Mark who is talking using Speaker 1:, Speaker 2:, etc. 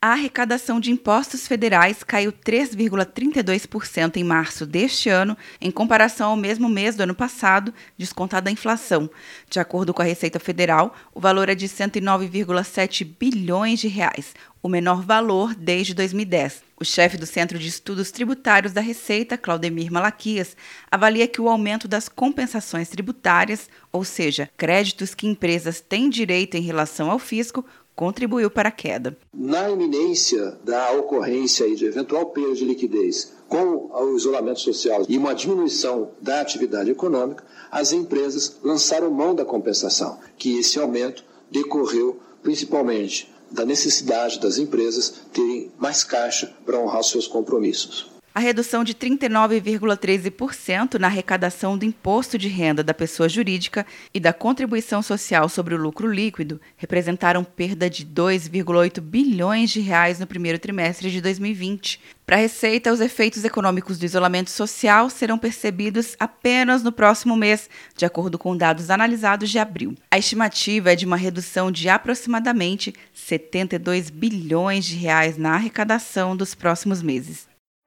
Speaker 1: A arrecadação de impostos federais caiu 3,32% em março deste ano, em comparação ao mesmo mês do ano passado, descontada a inflação. De acordo com a Receita Federal, o valor é de 109,7 bilhões de reais, o menor valor desde 2010. O chefe do Centro de Estudos Tributários da Receita, Claudemir Malaquias, avalia que o aumento das compensações tributárias, ou seja, créditos que empresas têm direito em relação ao fisco, contribuiu para a queda.
Speaker 2: Na iminência da ocorrência de eventual perda de liquidez com o isolamento social e uma diminuição da atividade econômica, as empresas lançaram mão da compensação, que esse aumento decorreu principalmente da necessidade das empresas terem mais caixa para honrar seus compromissos.
Speaker 1: A redução de 39,13% na arrecadação do imposto de renda da pessoa jurídica e da contribuição social sobre o lucro líquido representaram perda de 2,8 bilhões de reais no primeiro trimestre de 2020. Para a Receita, os efeitos econômicos do isolamento social serão percebidos apenas no próximo mês, de acordo com dados analisados de abril. A estimativa é de uma redução de aproximadamente 72 bilhões de reais na arrecadação dos próximos meses.